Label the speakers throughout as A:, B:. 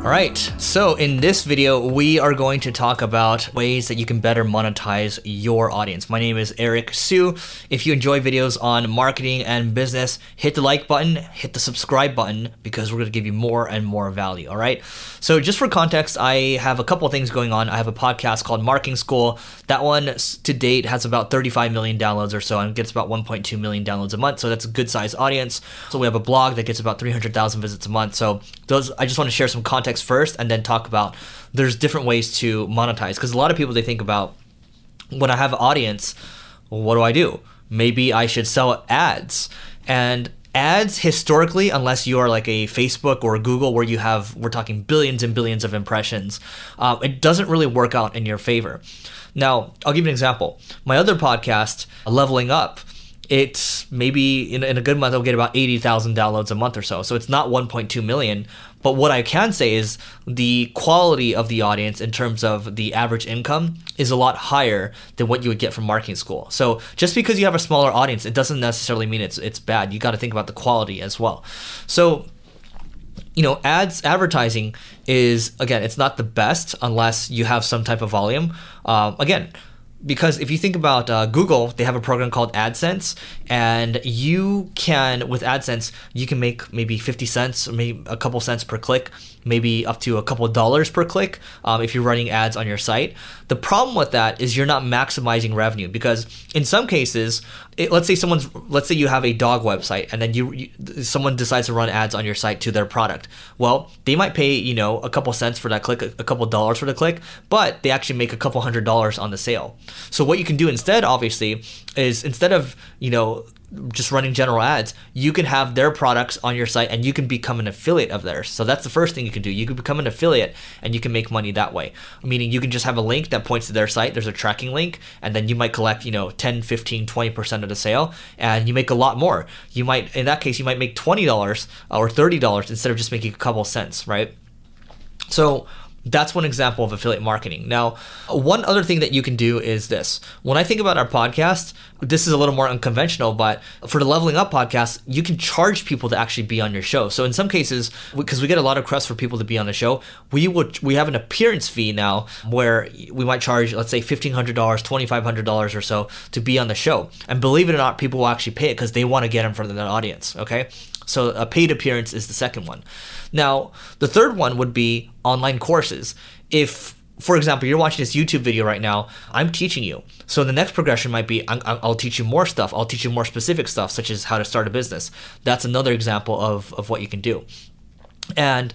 A: All right, so in this video, we are going to talk about ways that you can better monetize your audience. My name is Eric Siu. If you enjoy videos on marketing and business, hit the like button, hit the subscribe button, because we're going to give you more and more value. All right, so just for context, I have a couple things going on. I have a podcast called Marketing School. That one to date has about 35 million downloads or so and gets about 1.2 million downloads a month. So that's a good size audience. So we have a blog that gets about 300,000 visits a month. So those, I just want to share some context context first and then talk about there's different ways to monetize because a lot of people they think about when I have an audience, what do I do? Maybe I should sell ads. And ads historically unless you are like a facebook or a google where you have we're talking billions and billions of impressions um, it doesn't really work out in your favor now i'll give you an example my other podcast leveling up it's maybe in, in a good month i'll get about 80000 downloads a month or so so it's not 1.2 million but what I can say is the quality of the audience in terms of the average income is a lot higher than what you would get from marketing school. So just because you have a smaller audience, it doesn't necessarily mean it's it's bad. You got to think about the quality as well. So you know, ads advertising is again, it's not the best unless you have some type of volume. Um, again, because if you think about uh, Google, they have a program called AdSense, and you can with AdSense you can make maybe fifty cents or maybe a couple cents per click, maybe up to a couple dollars per click um, if you're running ads on your site. The problem with that is you're not maximizing revenue because in some cases, it, let's say someone's let's say you have a dog website and then you, you someone decides to run ads on your site to their product. Well, they might pay you know a couple cents for that click, a, a couple dollars for the click, but they actually make a couple hundred dollars on the sale. So what you can do instead, obviously, is instead of you know just running general ads, you can have their products on your site and you can become an affiliate of theirs. So that's the first thing you can do. You can become an affiliate and you can make money that way. Meaning you can just have a link that points to their site, there's a tracking link, and then you might collect, you know, 10, 15, 20% of the sale and you make a lot more. You might in that case you might make $20 or $30 instead of just making a couple cents, right? So that's one example of affiliate marketing. Now, one other thing that you can do is this. When I think about our podcast, this is a little more unconventional, but for the Leveling Up podcast, you can charge people to actually be on your show. So in some cases, because we get a lot of requests for people to be on the show, we would we have an appearance fee now where we might charge, let's say, fifteen hundred dollars, twenty five hundred dollars or so to be on the show. And believe it or not, people will actually pay it because they want to get in front of that audience. Okay, so a paid appearance is the second one. Now, the third one would be online courses. If for example, you're watching this YouTube video right now, I'm teaching you. So the next progression might be i will teach you more stuff. I'll teach you more specific stuff, such as how to start a business. That's another example of, of what you can do. And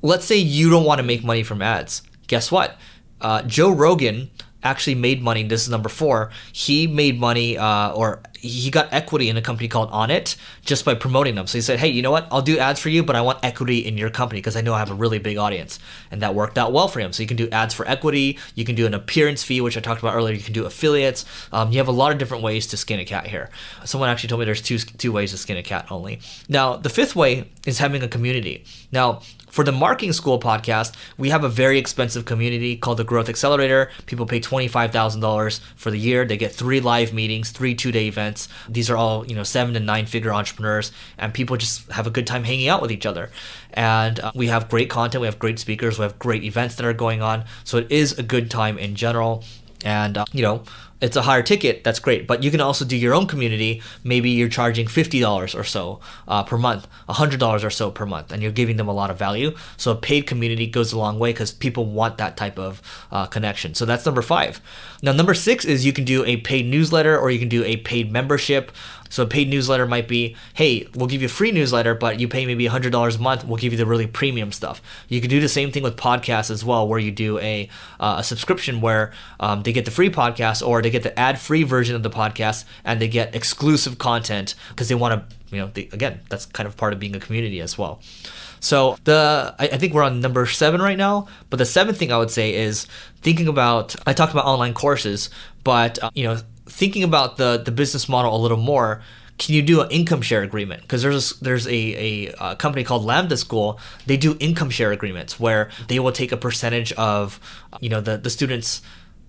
A: let's say you don't want to make money from ads. Guess what? Uh, Joe Rogan actually made money. This is number four. He made money, uh, or he got equity in a company called Onnit just by promoting them. So he said, "Hey, you know what? I'll do ads for you, but I want equity in your company because I know I have a really big audience." And that worked out well for him. So you can do ads for equity. You can do an appearance fee, which I talked about earlier. You can do affiliates. Um, you have a lot of different ways to skin a cat here. Someone actually told me there's two two ways to skin a cat only. Now the fifth way is having a community. Now for the Marketing School podcast, we have a very expensive community called the Growth Accelerator. People pay $25,000 for the year. They get three live meetings, three two day events. These are all, you know, seven to nine figure entrepreneurs, and people just have a good time hanging out with each other. And uh, we have great content, we have great speakers, we have great events that are going on. So it is a good time in general. And, uh, you know, it's a higher ticket, that's great. But you can also do your own community. Maybe you're charging $50 or so uh, per month, $100 or so per month, and you're giving them a lot of value. So a paid community goes a long way because people want that type of uh, connection. So that's number five. Now, number six is you can do a paid newsletter or you can do a paid membership. So a paid newsletter might be, hey, we'll give you a free newsletter, but you pay maybe $100 a month. We'll give you the really premium stuff. You can do the same thing with podcasts as well, where you do a, uh, a subscription where um, they get the free podcast or they get the ad-free version of the podcast and they get exclusive content because they want to, you know, they, again, that's kind of part of being a community as well. So the I, I, think we're on number seven right now. But the seventh thing I would say is thinking about. I talked about online courses, but uh, you know thinking about the the business model a little more can you do an income share agreement? Because there's there's a, a, a, company called Lambda School. They do income share agreements where they will take a percentage of you know the the students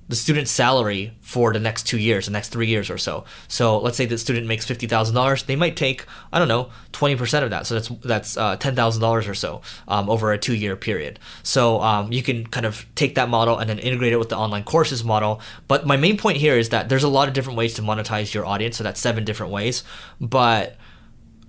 A: the student's salary for the next two years, the next three years or so. So let's say the student makes fifty thousand dollars, they might take I don't know twenty percent of that. So that's that's uh, ten thousand dollars or so um, over a two year period. So um, you can kind of take that model and then integrate it with the online courses model. But my main point here is that there's a lot of different ways to monetize your audience. So that's seven different ways, but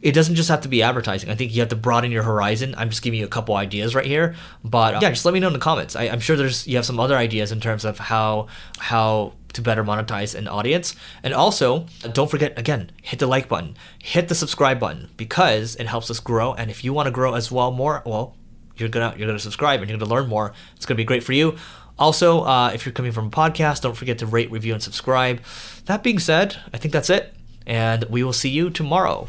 A: it doesn't just have to be advertising. I think you have to broaden your horizon. I'm just giving you a couple ideas right here, but uh, yeah, just let me know in the comments. I, am sure there's you have some other ideas in terms of how how to better monetize an audience. And also, don't forget again, hit the like button, hit the subscribe button because it helps us grow. And if you want to grow as well more, well, you're gonna you're gonna subscribe and you're gonna learn more. It's gonna be great for you. Also, uh, if you're coming from a podcast, don't forget to rate, review, and subscribe. That being said, I think that's it, and we will see you tomorrow.